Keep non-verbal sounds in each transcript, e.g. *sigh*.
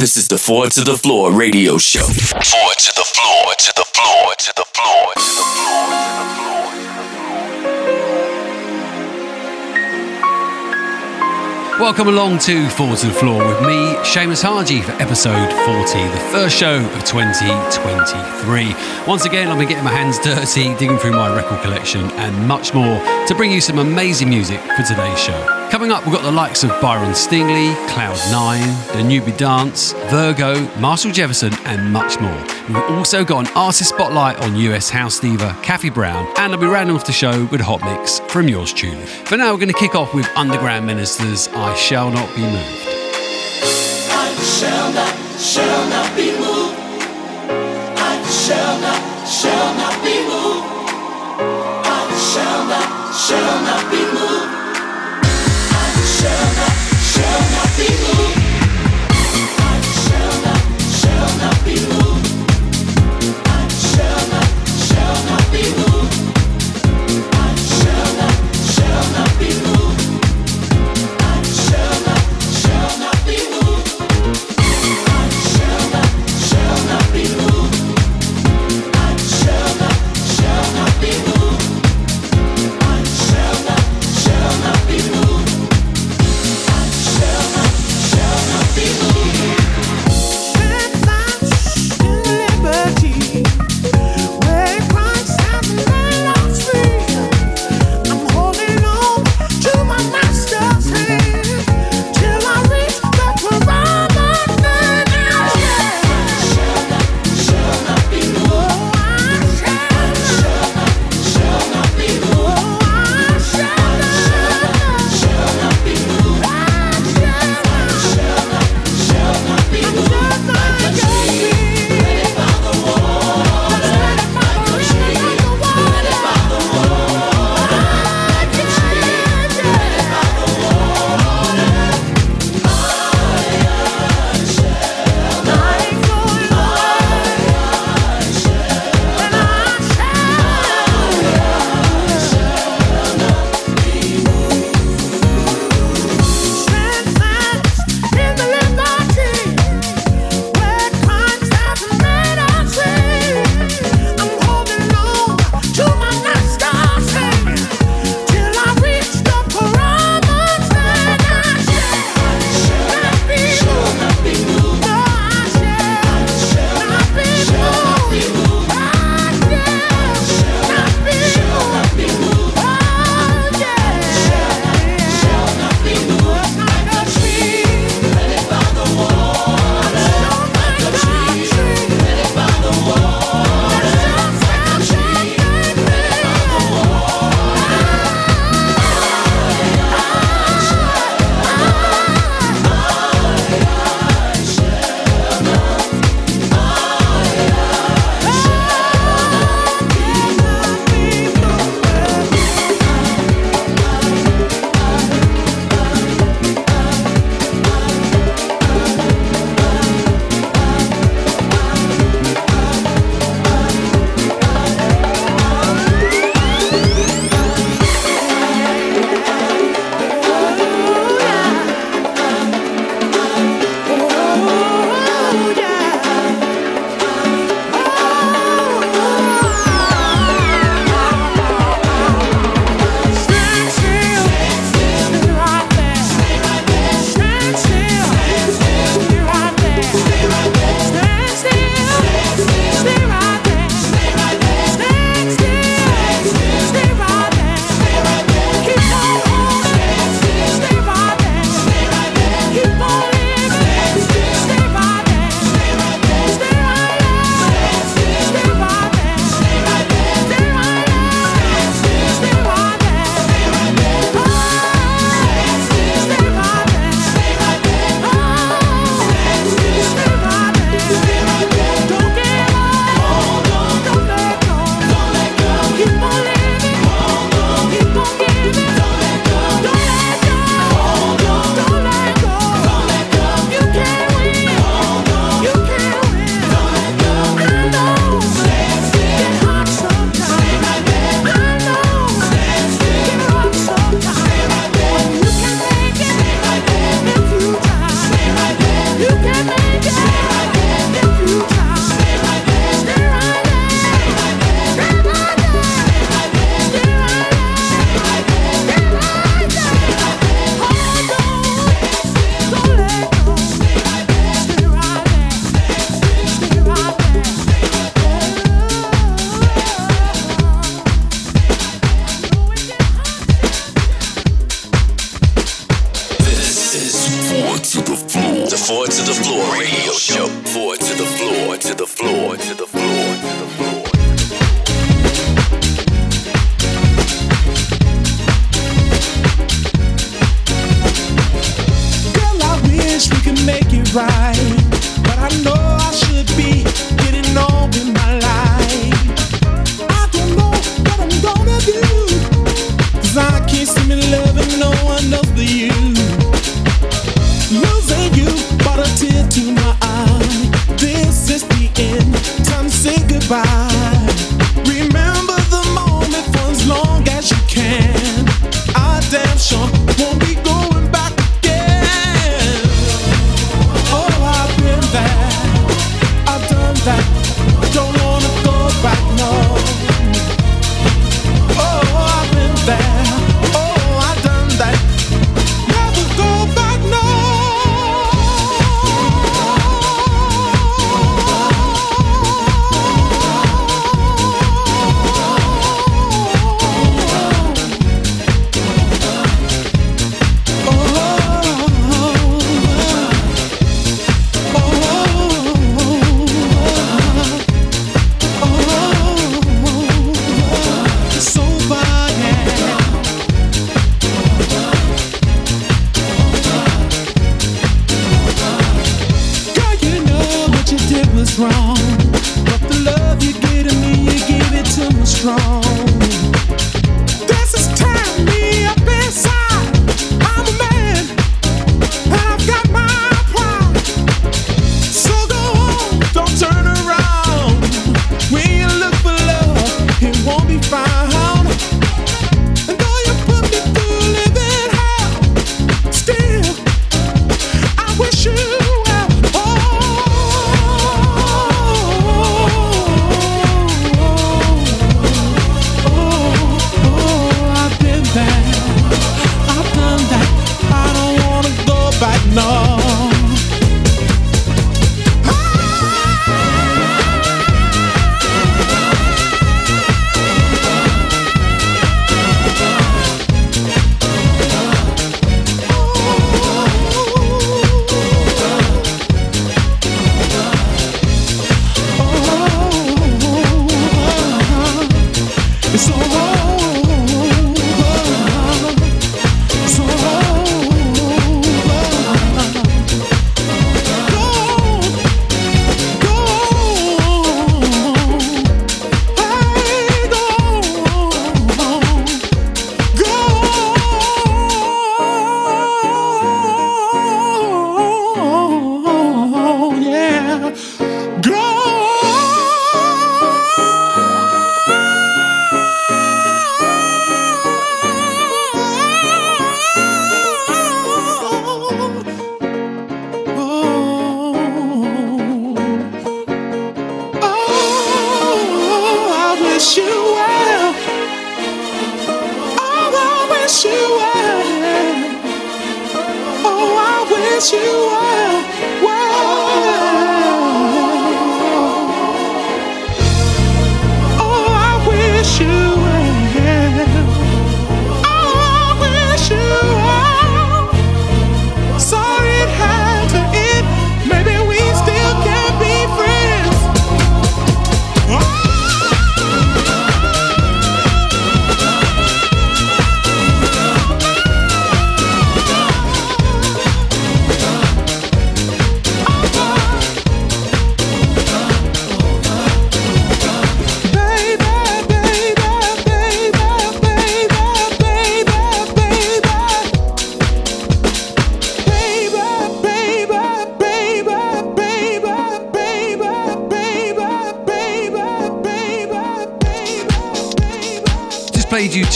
This is the Four to the Floor radio show. Four to the floor, to the floor, to the floor, to the floor, to the floor. Welcome along to Four to the Floor with me, Seamus Haji, for episode 40, the first show of 2023. Once again, I've been getting my hands dirty, digging through my record collection, and much more to bring you some amazing music for today's show. Coming up, we've got the likes of Byron Stingley, Cloud9, The Newbie Dance, Virgo, Marshall Jefferson, and much more. We've also got an artist spotlight on US house diva Kathy Brown, and I'll be rounding off the show with a hot mix from yours truly. For now, we're going to kick off with Underground Ministers' I Shall Not Be Moved. I shall not, shall not be moved. I shall not, shall not be moved. I shall not, shall not be moved. Shall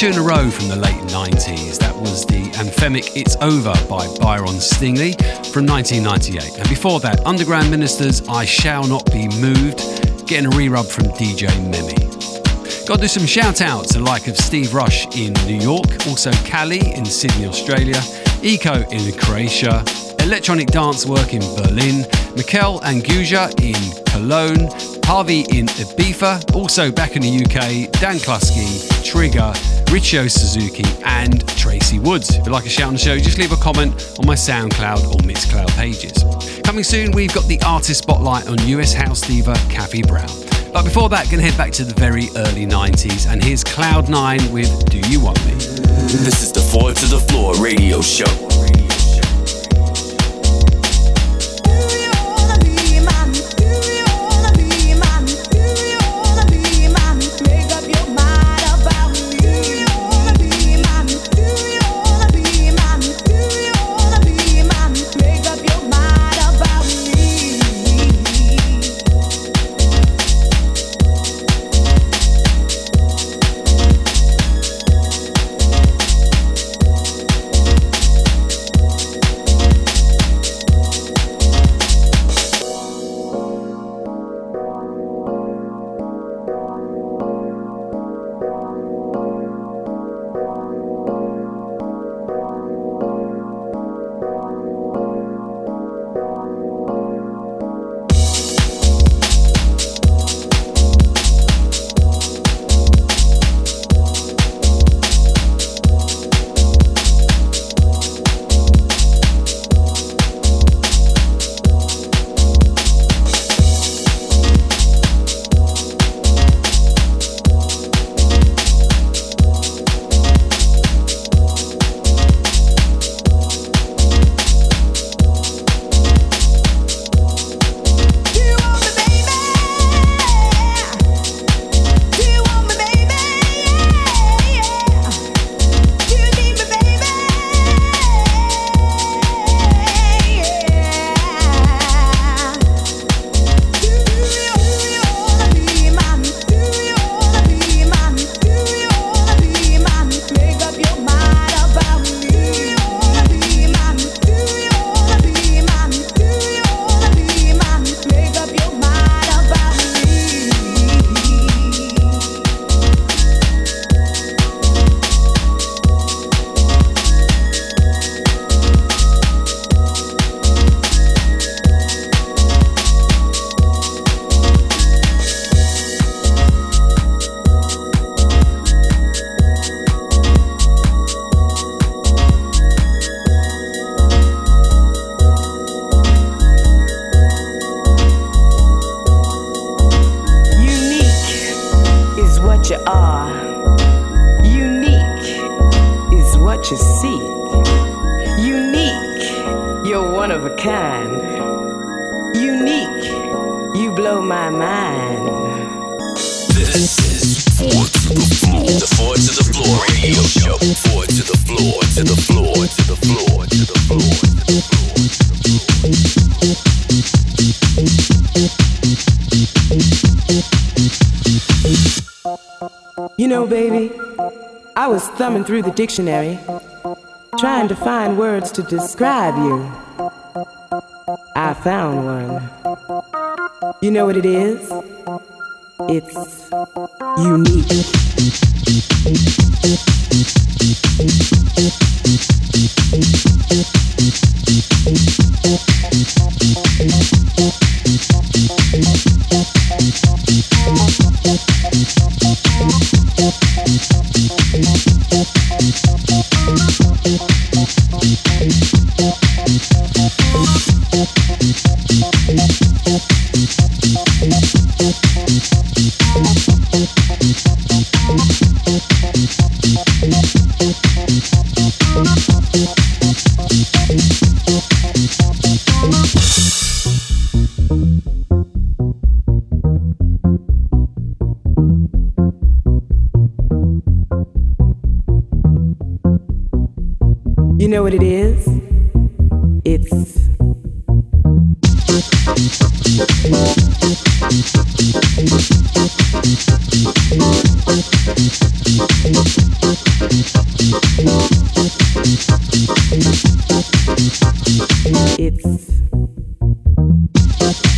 two in a row from the late 90s. That was the anthemic It's Over by Byron Stingley from 1998. And before that, Underground Ministers I Shall Not Be Moved, getting a rerub from DJ Meme. Got to do some shout outs, the like of Steve Rush in New York, also Cali in Sydney, Australia, Eco in Croatia, Electronic Dance Work in Berlin, Mikel and Guja in Cologne, Harvey in Ibiza, also back in the UK, Dan Klusky, Trigger, Richio Suzuki, and Tracy Woods. If you'd like a shout on the show, just leave a comment on my SoundCloud or Mixcloud pages. Coming soon, we've got the artist spotlight on US house diva Kathy Brown. But before that, gonna head back to the very early 90s, and here's Cloud9 with Do You Want Me? This is the Four to the Floor To the floor. radio show. Thumbing through the dictionary, trying to find words to describe you. I found one. You know what it is? It's unique.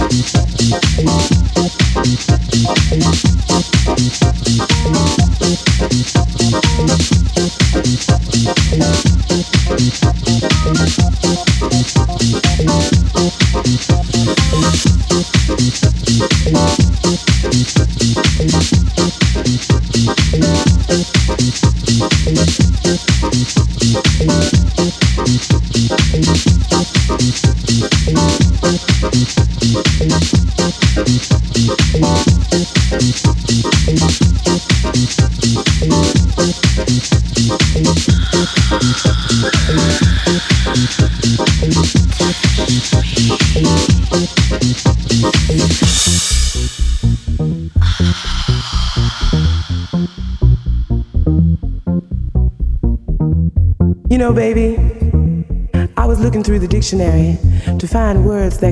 Thank you.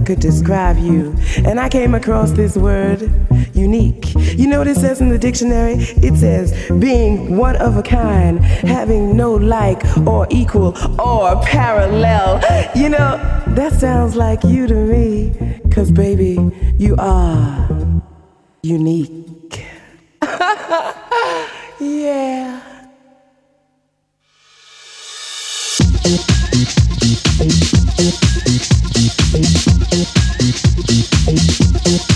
Could describe you, and I came across this word, unique. You know what it says in the dictionary? It says being one of a kind, having no like or equal or parallel. You know, that sounds like you to me, cause baby, you are unique. *laughs* yeah. It's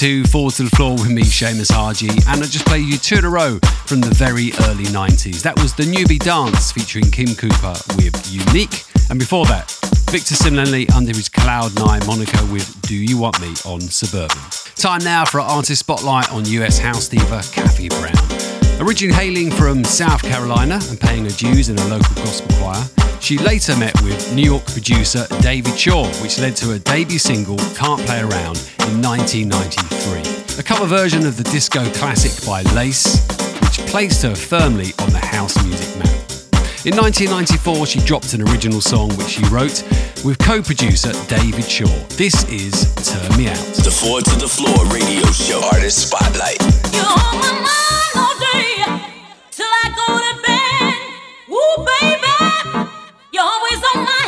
to Four to the Floor with me, Seamus Haji, and I just played you two in a row from the very early 90s. That was the Newbie Dance featuring Kim Cooper with Unique, and before that, Victor Simonelli under his Cloud 9 moniker with Do You Want Me on Suburban. Time now for our artist spotlight on US house diva Kathy Brown. Originally hailing from South Carolina and paying her dues in a local gospel choir, she later met with New York producer David Shaw, which led to her debut single Can't Play Around in 1993. A cover version of the disco classic by Lace, which placed her firmly on the house music map. In 1994, she dropped an original song which she wrote with co producer David Shaw. This is Turn Me Out. The Four to the Floor radio show artist spotlight. You're on my mind all day till I go to bed. Ooh, baby, you're always on my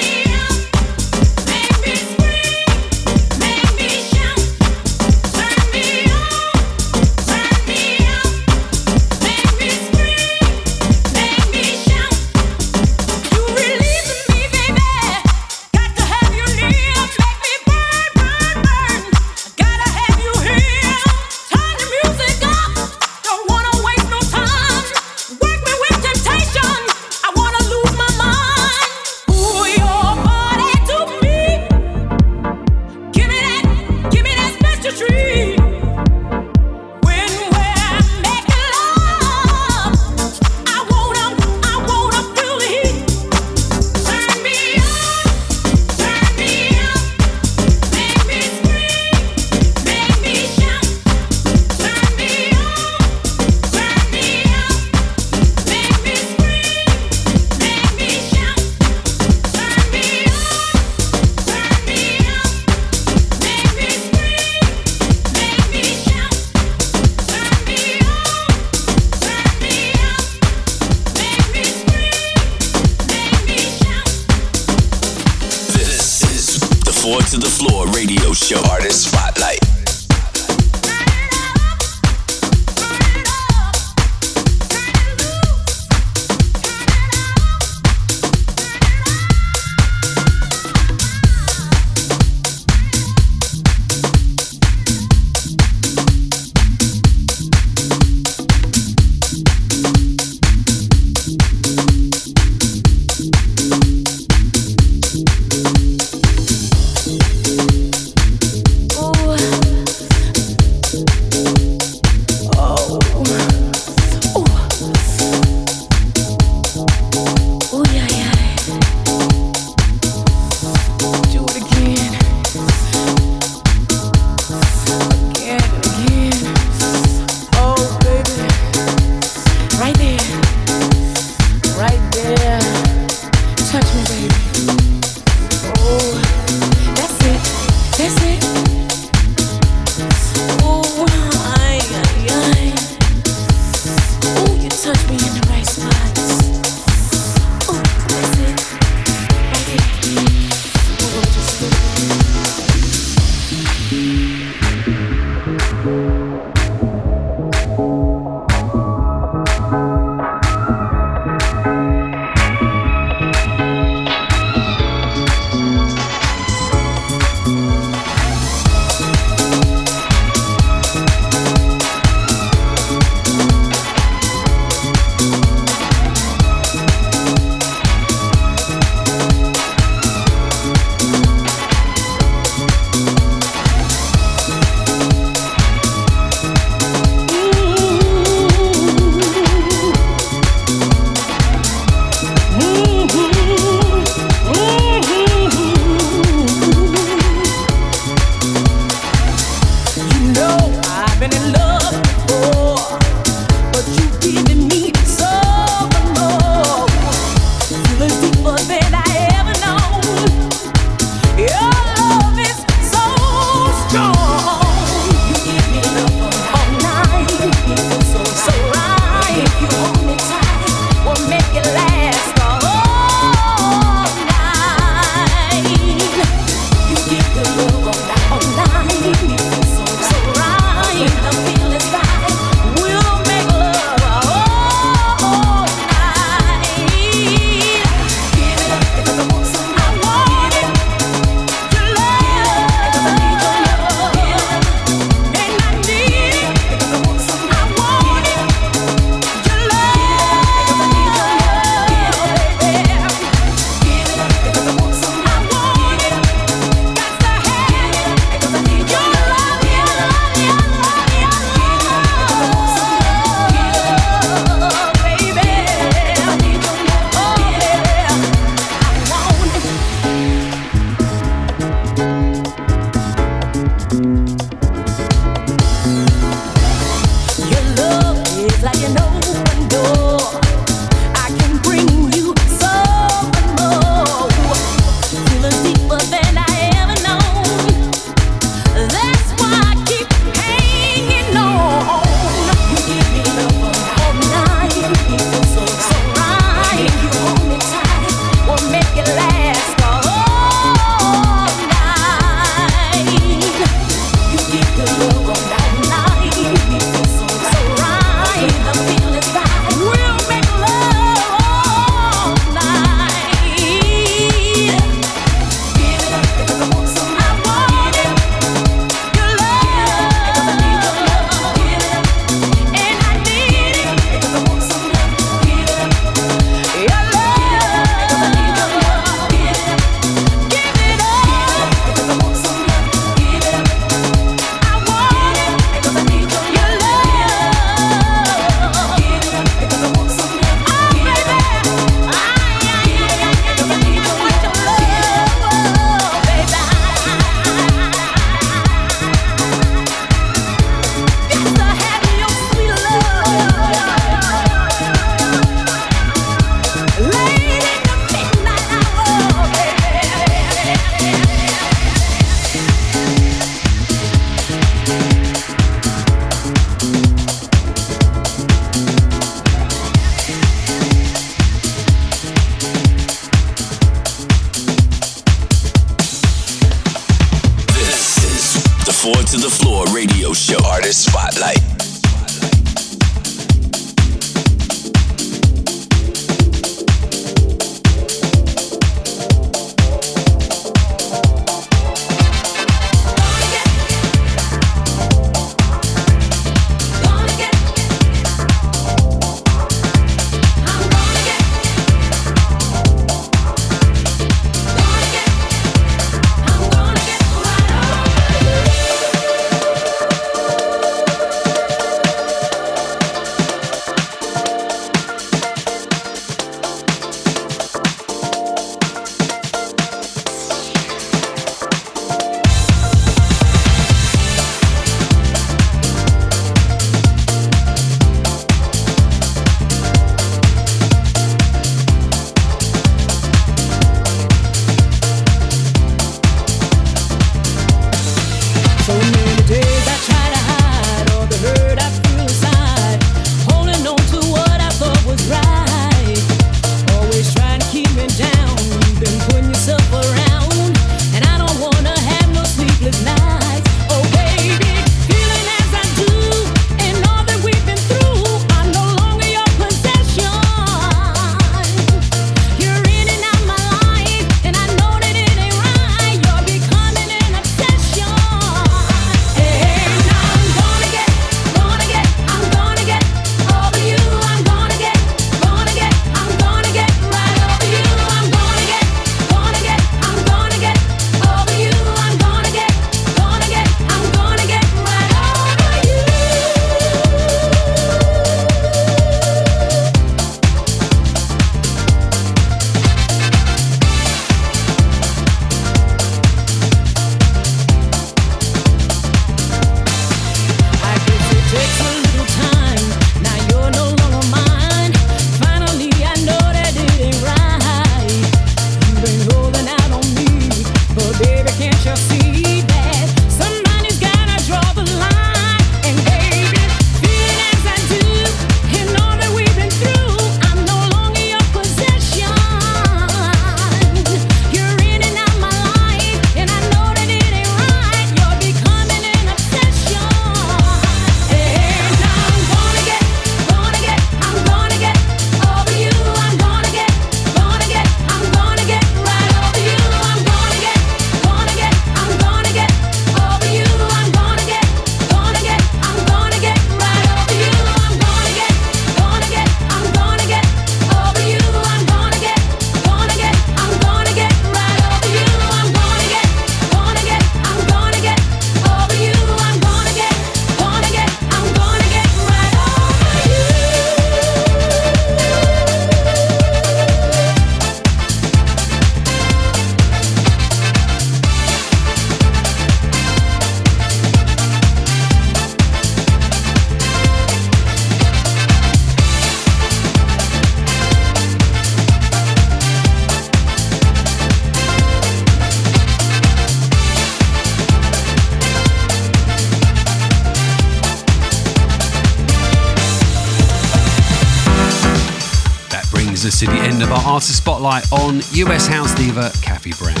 artist spotlight on US house diva Kathy Brown.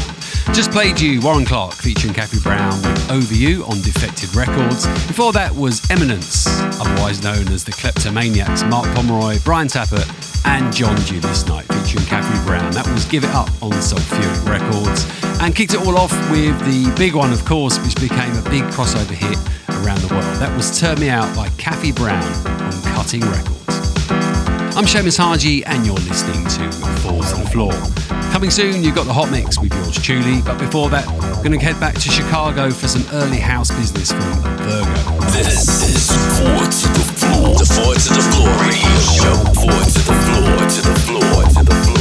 Just played you Warren Clark featuring Kathy Brown with Over You on Defected Records. Before that was Eminence, otherwise known as the Kleptomaniacs, Mark Pomeroy, Brian Tappert, and John Dew this night featuring Kathy Brown. That was Give It Up on Sulphuric Records. And kicked it all off with the big one, of course, which became a big crossover hit around the world. That was Turn Me Out by Kathy Brown on Cutting Records. I'm Seamus Haji, and you're listening to Four to the Floor. Coming soon, you've got the hot mix with yours truly, but before that, we're going to head back to Chicago for some early house business from Virgo. This is Four to the Floor, the Four to the Floor show. Four to the floor, to the floor, to the two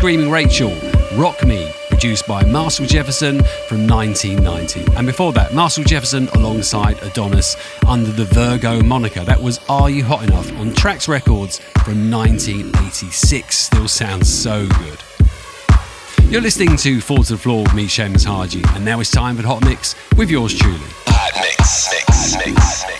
Screaming Rachel, Rock Me, produced by Marshall Jefferson from 1990. And before that, Marshall Jefferson alongside Adonis under the Virgo moniker. That was Are You Hot Enough on Trax Records from 1986. Still sounds so good. You're listening to Four to the Floor with me, Seamus Haji, and now it's time for the Hot Mix with yours truly. Hot mix, mix, mix, mix.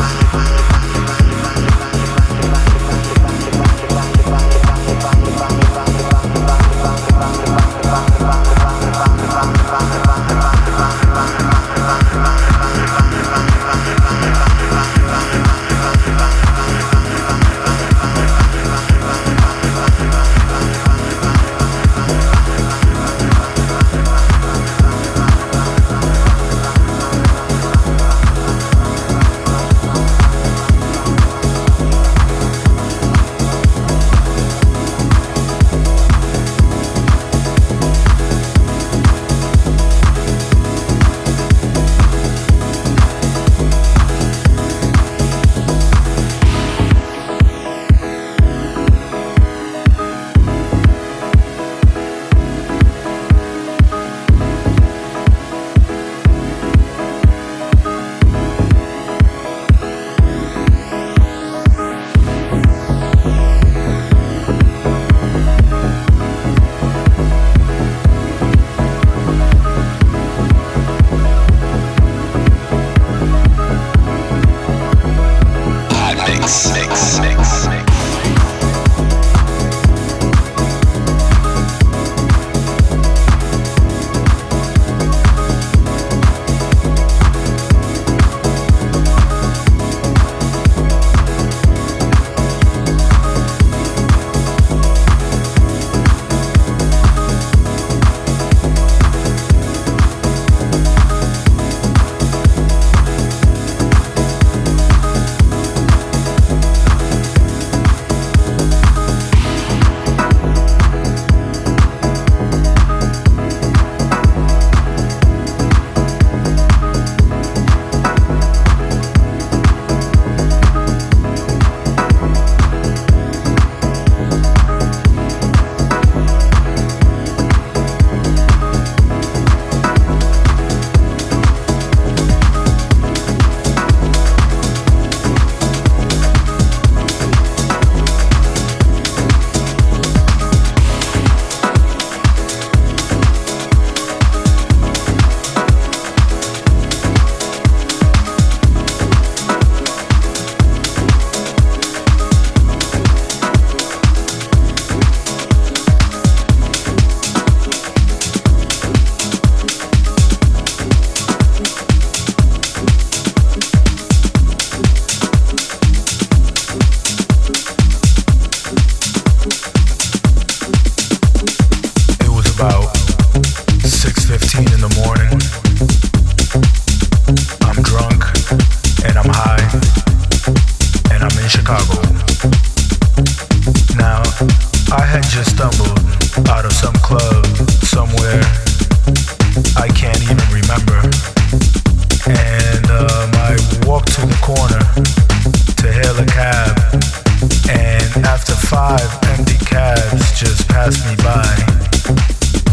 just passed me by.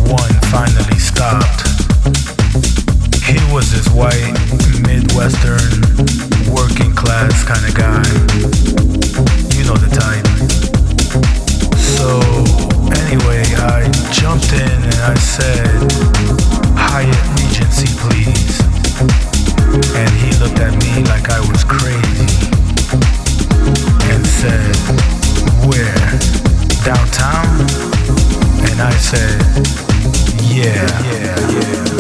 One finally stopped. He was this white, Midwestern, working class kind of guy. You know the type. So, anyway, I jumped in and I said, Hyatt Regency, please. And he looked at me like I was crazy and said, Where? downtown? And I said, yeah. yeah, yeah.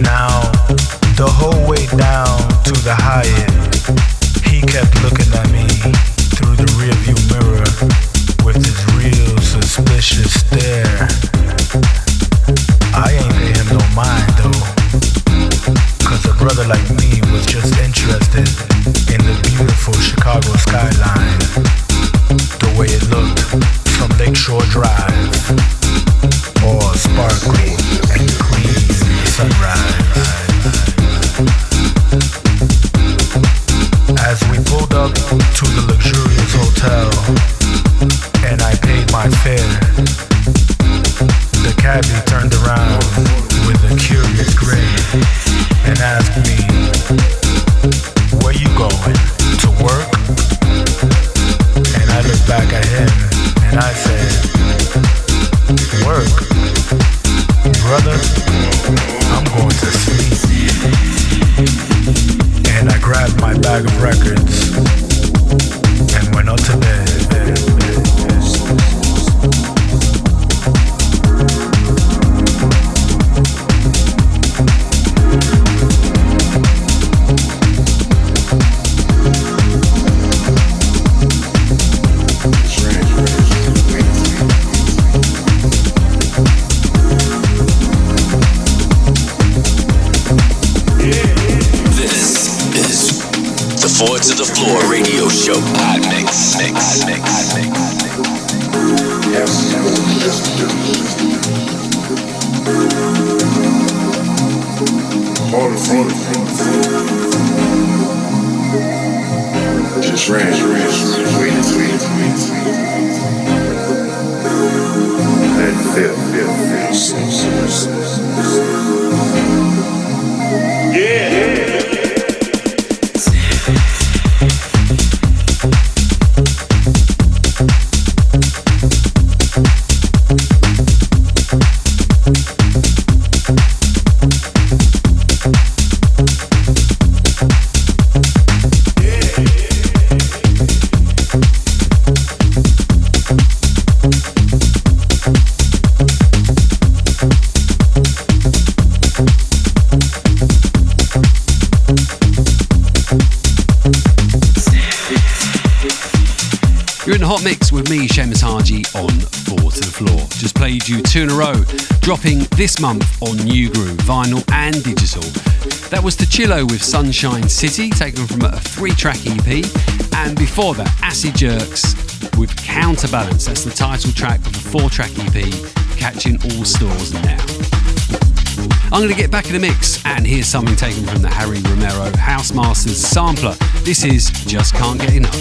Now, the whole way down to the Hyatt, he kept looking at me through the rearview mirror with his real suspicious stare. two in a row, dropping this month on New Groove, vinyl and digital. That was Tachillo with Sunshine City, taken from a three track EP, and before that, Acid Jerks with Counterbalance. That's the title track of a four track EP, catching all stores now. I'm going to get back in the mix, and here's something taken from the Harry Romero House Masters sampler. This is Just Can't Get Enough.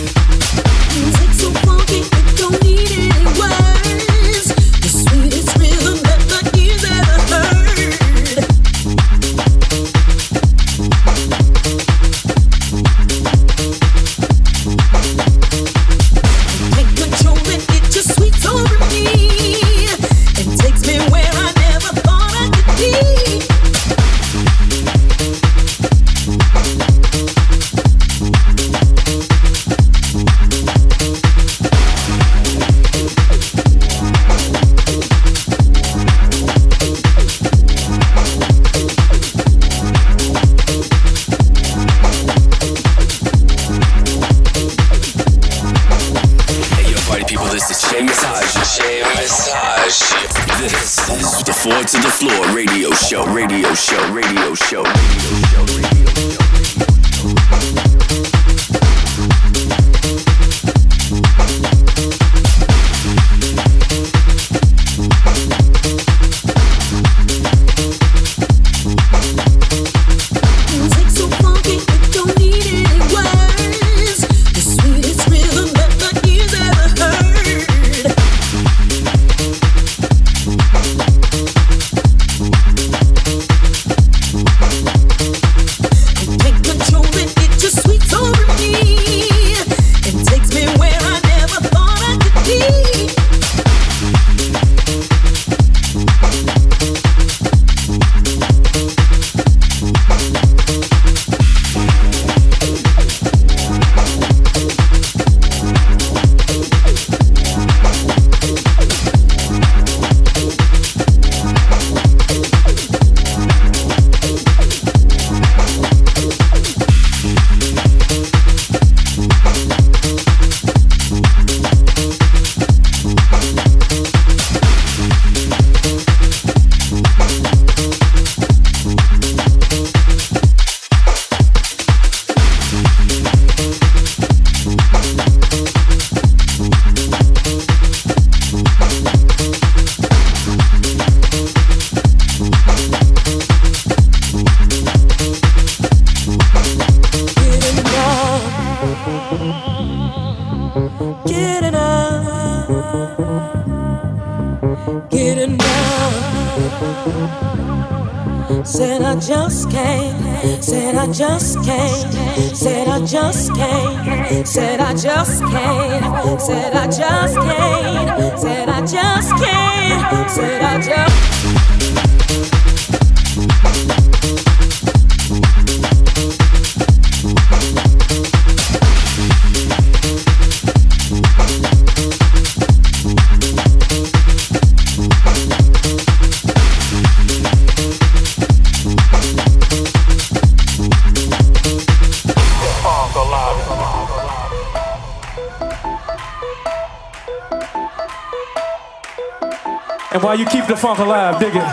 Funk alive, dig it.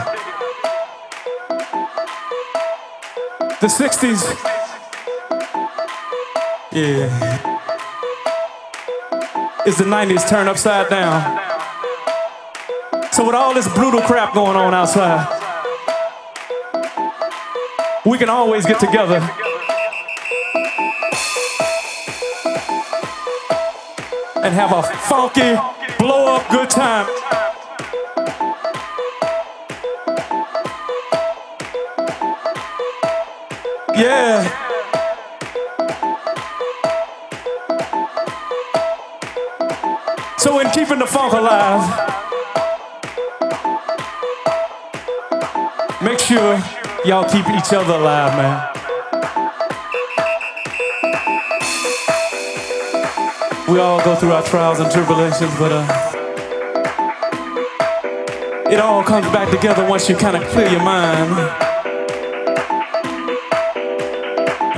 The 60s. Yeah. Is the 90s turned upside down. So, with all this brutal crap going on outside, we can always get together. And have a funky, blow up good time. Yeah. So, in keeping the funk alive, make sure y'all keep each other alive, man. We all go through our trials and tribulations, but uh, it all comes back together once you kind of clear your mind.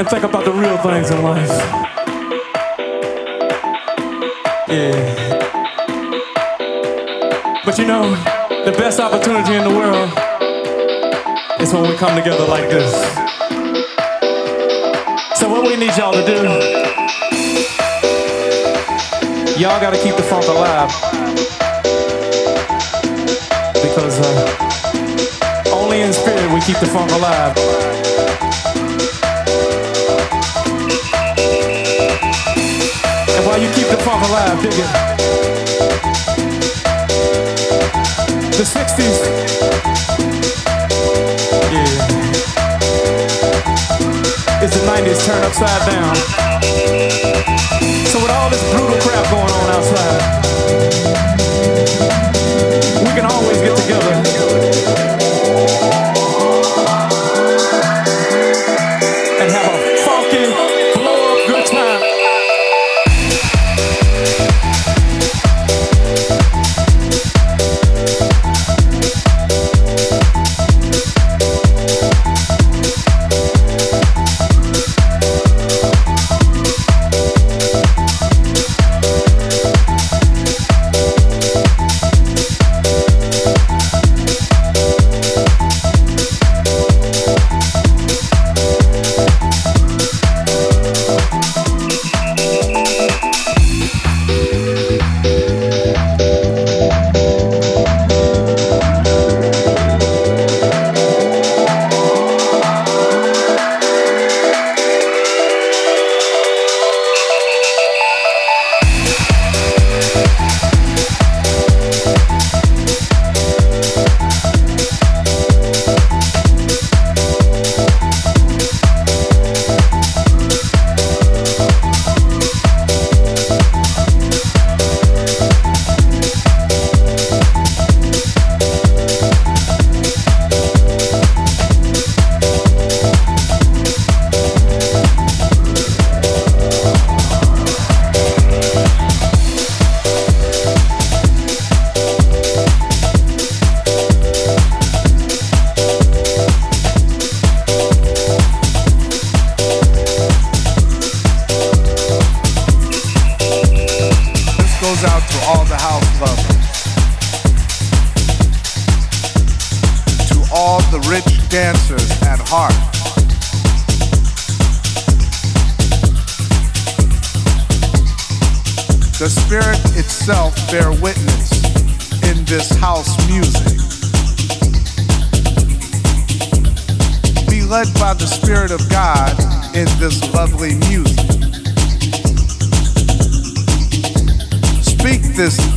And think about the real things in life. Yeah. But you know, the best opportunity in the world is when we come together like this. So, what we need y'all to do, y'all gotta keep the funk alive. Because uh, only in spirit we keep the funk alive. And while you keep the funk alive, dig it. The 60s. Yeah. It's the 90s turned upside down. So with all this brutal crap going on outside, we can always get together.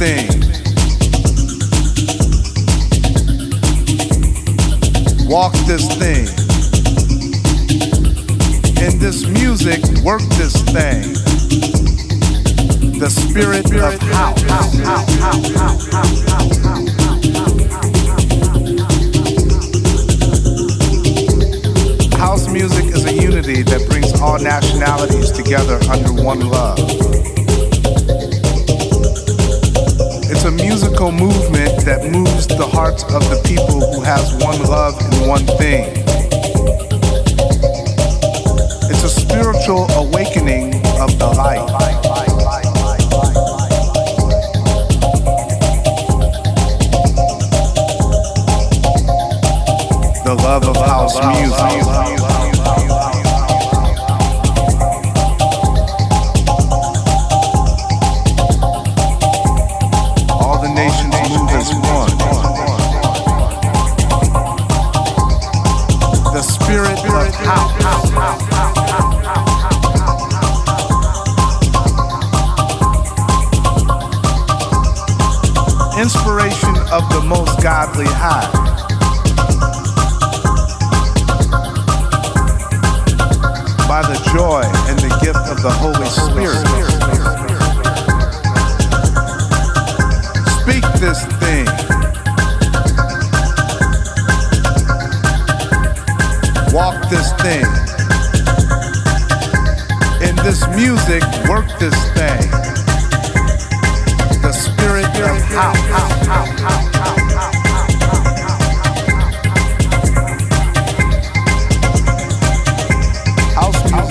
Thing. Walk this thing. In this music, work this thing. The spirit of house. House music is a unity that brings all nationalities together under one love. It's a musical movement that moves the hearts of the people who has one love and one thing. It's a spiritual awakening of the light. The love of house music.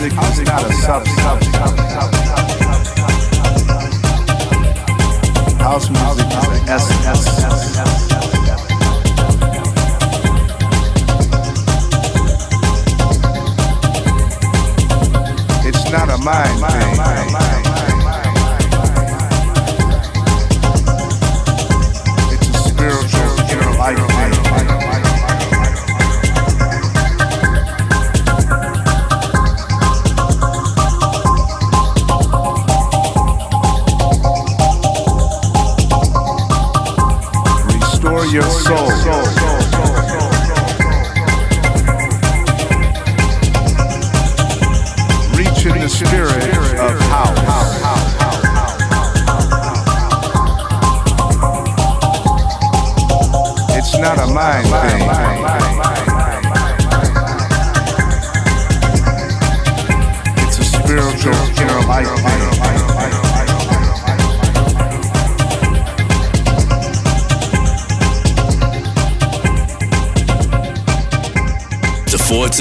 Music is not a substance. House music is an essence. It's not a mind thing.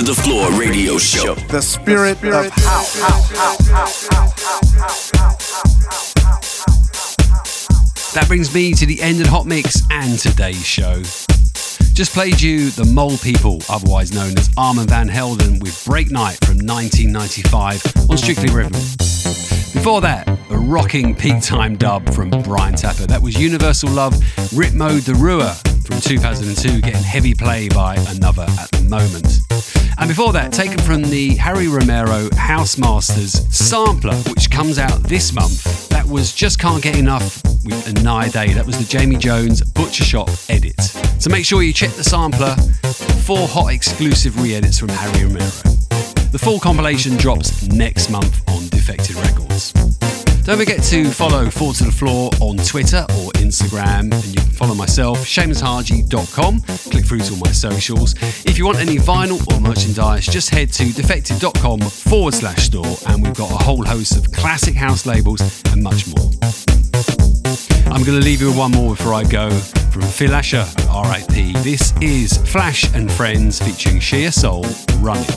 To the Floor radio show. The spirit of house. That brings me to the end of the Hot Mix and today's show. Just played you the Mole People, otherwise known as Armand Van Helden, with Break Night from 1995 on Strictly Rhythm. Before that, a rocking peak time dub from Brian Tappert. That was Universal Love Ritmo de Rua from 2002, getting heavy play by another at the moment. And before that, taken from the Harry Romero House Masters sampler, which comes out this month. That was Just Can't Get Enough with Inaya Day. That was the Jamie Jones Butcher Shop edit. So make sure you check the sampler. Four hot exclusive re edits from Harry Romero. The full compilation drops next month on Defected Records. Don't forget to follow Four to the Floor on Twitter or Instagram, and you can follow myself, seamushaji.com. Click through to all my socials. If you want any vinyl or merchandise, just head to defected.com forward slash store, and we've got a whole host of classic house labels and much more. I'm going to leave you with one more before I go from Phil Asher, RIP. This is Flash and Friends featuring Shea Soul Running.